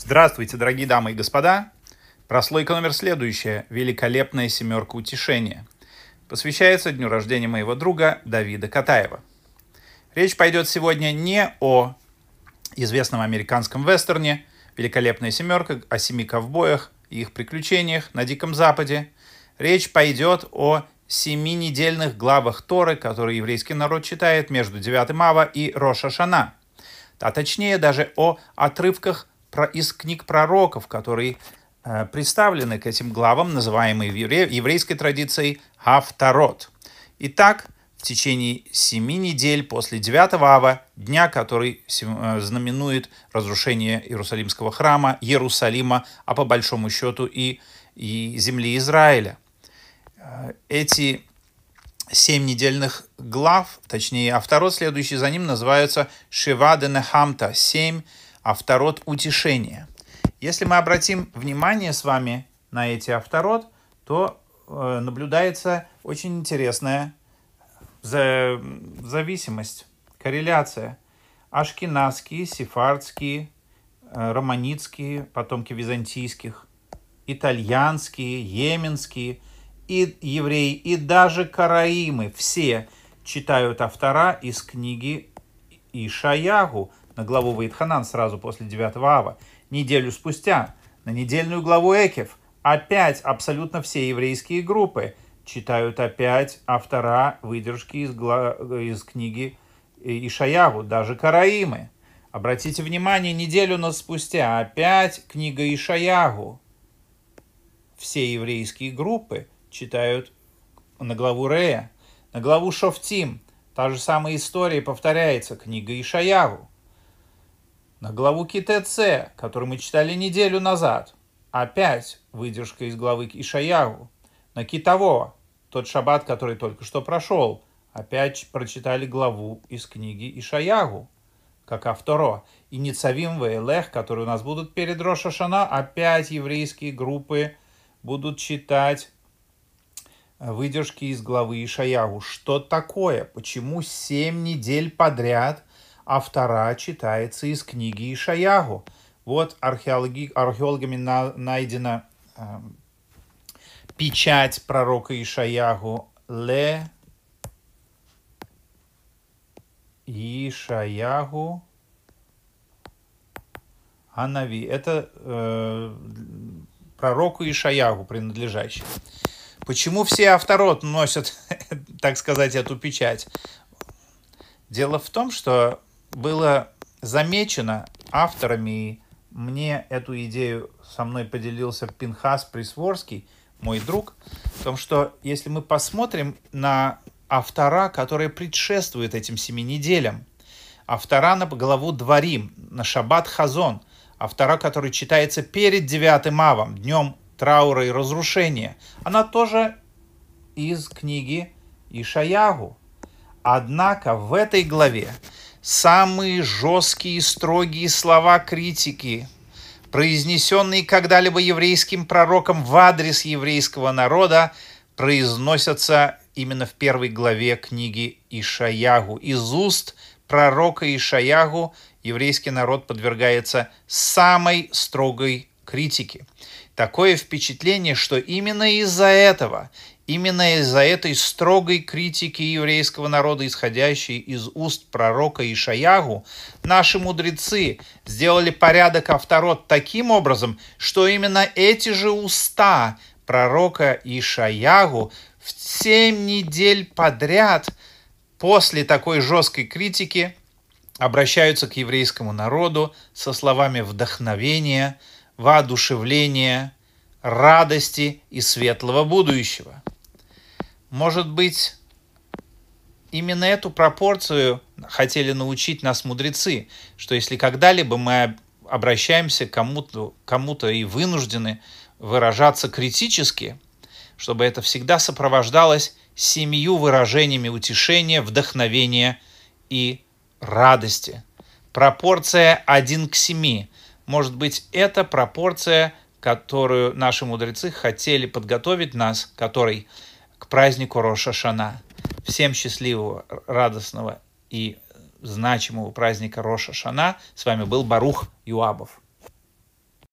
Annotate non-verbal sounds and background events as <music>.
Здравствуйте, дорогие дамы и господа. Прослойка номер следующая. Великолепная семерка утешения. Посвящается дню рождения моего друга Давида Катаева. Речь пойдет сегодня не о известном американском вестерне «Великолепная семерка», о семи ковбоях и их приключениях на Диком Западе. Речь пойдет о семи недельных главах Торы, которые еврейский народ читает между 9 Ава и Роша Шана. А точнее даже о отрывках из книг пророков, которые э, представлены к этим главам, называемые в еврейской традицией Хафтарот. Итак, в течение семи недель после 9 ава, дня, который э, знаменует разрушение Иерусалимского храма, Иерусалима, а по большому счету и, и земли Израиля. Э, эти семь недельных глав, точнее, а второй следующий за ним называется Шивадена Хамта, семь авторот утешения. Если мы обратим внимание с вами на эти авторот, то э, наблюдается очень интересная за, зависимость, корреляция. Ашкенадские, сефардские, э, романитские, потомки византийских, итальянские, йеменские, и евреи, и даже караимы, все читают автора из книги Ишаягу, на главу Ваидханан сразу после 9 ава. Неделю спустя на недельную главу Экев опять абсолютно все еврейские группы читают опять автора выдержки из, гла... из книги Ишаяву, даже Караимы. Обратите внимание, неделю нас спустя опять книга Ишаягу. Все еврейские группы читают на главу Рея, на главу Шофтим. Та же самая история повторяется, книга Ишаягу на главу КТЦ, которую мы читали неделю назад. Опять выдержка из главы Ишаягу. На Китово, тот шаббат, который только что прошел. Опять прочитали главу из книги Ишаягу, как авторо. И Ницавим Вейлех, которые у нас будут перед Рошашана, опять еврейские группы будут читать выдержки из главы Ишаягу. Что такое? Почему семь недель подряд а вторая читается из книги Ишаягу. Вот археологи, археологами на, найдена э, печать пророка Ишаягу Ле Ишаягу Анави. Это э, пророку Ишаягу принадлежащий. Почему все авторот носят, <laughs> так сказать, эту печать? Дело в том, что было замечено авторами, и мне эту идею со мной поделился Пинхас Присворский, мой друг, в том, что если мы посмотрим на автора, которые предшествуют этим семи неделям, автора на главу Дворим, на Шаббат Хазон, автора, который читается перед девятым авом, днем траура и разрушения, она тоже из книги Ишаягу. Однако в этой главе самые жесткие и строгие слова критики, произнесенные когда-либо еврейским пророком в адрес еврейского народа, произносятся именно в первой главе книги Ишаягу. Из уст пророка Ишаягу еврейский народ подвергается самой строгой критике. Такое впечатление, что именно из-за этого, Именно из-за этой строгой критики еврейского народа, исходящей из уст пророка Ишаягу, наши мудрецы сделали порядок авторот таким образом, что именно эти же уста пророка Ишаягу в семь недель подряд после такой жесткой критики обращаются к еврейскому народу со словами вдохновения, воодушевления, радости и светлого будущего. Может быть, именно эту пропорцию хотели научить нас мудрецы, что если когда-либо мы обращаемся к кому-то кому и вынуждены выражаться критически, чтобы это всегда сопровождалось семью выражениями утешения, вдохновения и радости. Пропорция 1 к 7. Может быть, это пропорция, которую наши мудрецы хотели подготовить нас, которой к празднику Роша Шана. Всем счастливого, радостного и значимого праздника Роша Шана. С вами был Барух Юабов.